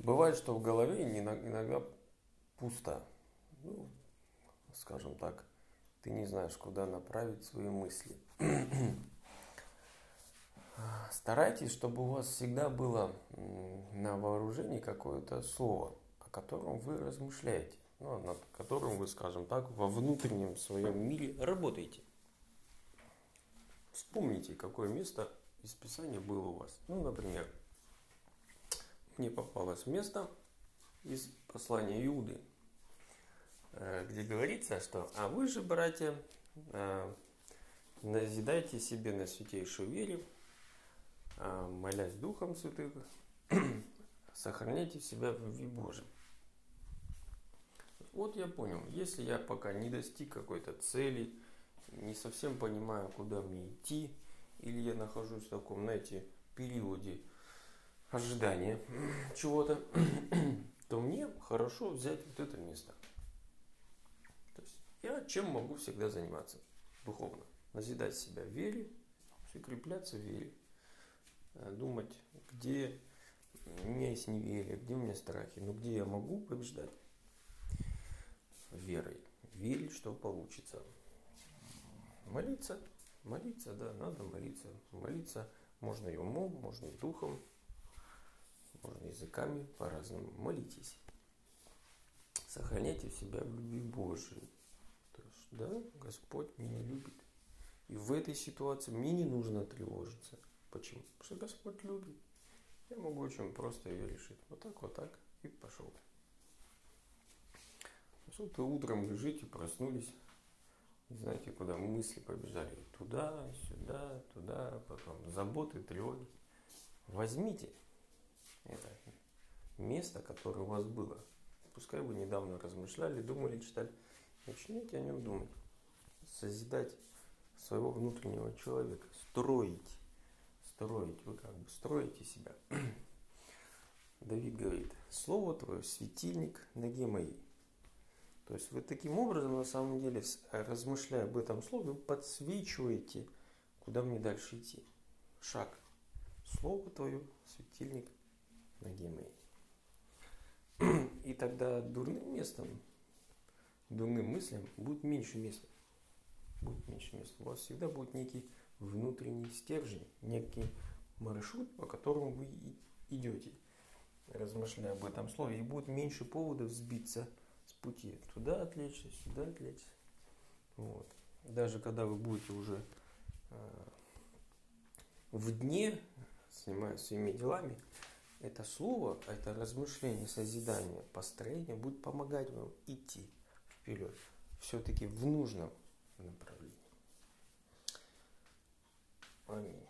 Бывает, что в голове иногда пусто. Ну, скажем так, ты не знаешь, куда направить свои мысли. Старайтесь, чтобы у вас всегда было на вооружении какое-то слово, о котором вы размышляете, ну, над которым вы, скажем так, во внутреннем своем мире работаете. Вспомните, какое место из Писания было у вас. Ну, например, мне попалось место из послания Иуды, э, где говорится, что «А вы же, братья, э, назидайте себе на святейшую вере, э, молясь Духом Святым, сохраняйте себя в любви Божьей». Вот я понял, если я пока не достиг какой-то цели, не совсем понимаю, куда мне идти, или я нахожусь в таком, знаете, периоде ожидания чего-то, то мне хорошо взять вот это место. То есть я чем могу всегда заниматься духовно? Назидать себя в вере, укрепляться в вере, э, думать, где у меня есть неверие, где у меня страхи, но где я могу побеждать верой, верить, что получится. Молиться, молиться, да, надо молиться. Молиться можно и умом, можно и духом, языками по-разному. Молитесь. Сохраняйте себя в любви Божией. То есть, да, Господь меня любит. И в этой ситуации мне не нужно тревожиться. Почему? Потому что Господь любит. Я могу очень просто ее решить. Вот так, вот так. И пошел. Вот вы утром лежите, проснулись. Не знаете, куда мысли побежали. Туда, сюда, туда, потом заботы, тревоги. Возьмите это место, которое у вас было. Пускай вы недавно размышляли, думали, читали. Начните о нем думать. Созидать своего внутреннего человека. Строить. Строить. Вы как бы строите себя. Давид говорит, Слово Твое, светильник ноги моей. То есть вы таким образом, на самом деле, размышляя об этом слове, подсвечиваете, куда мне дальше идти. Шаг. Слово Твое, светильник ноги моей. И тогда дурным местом, дурным мыслям будет меньше места. Будет меньше места. У вас всегда будет некий внутренний стержень, некий маршрут, по которому вы идете, размышляя об этом слове, и будет меньше поводов сбиться с пути. Туда отвлечься, сюда отвлечься. Вот. Даже когда вы будете уже э, в дне, занимаясь своими делами, это слово, это размышление, созидание, построение будет помогать вам идти вперед. Все-таки в нужном направлении. Аминь.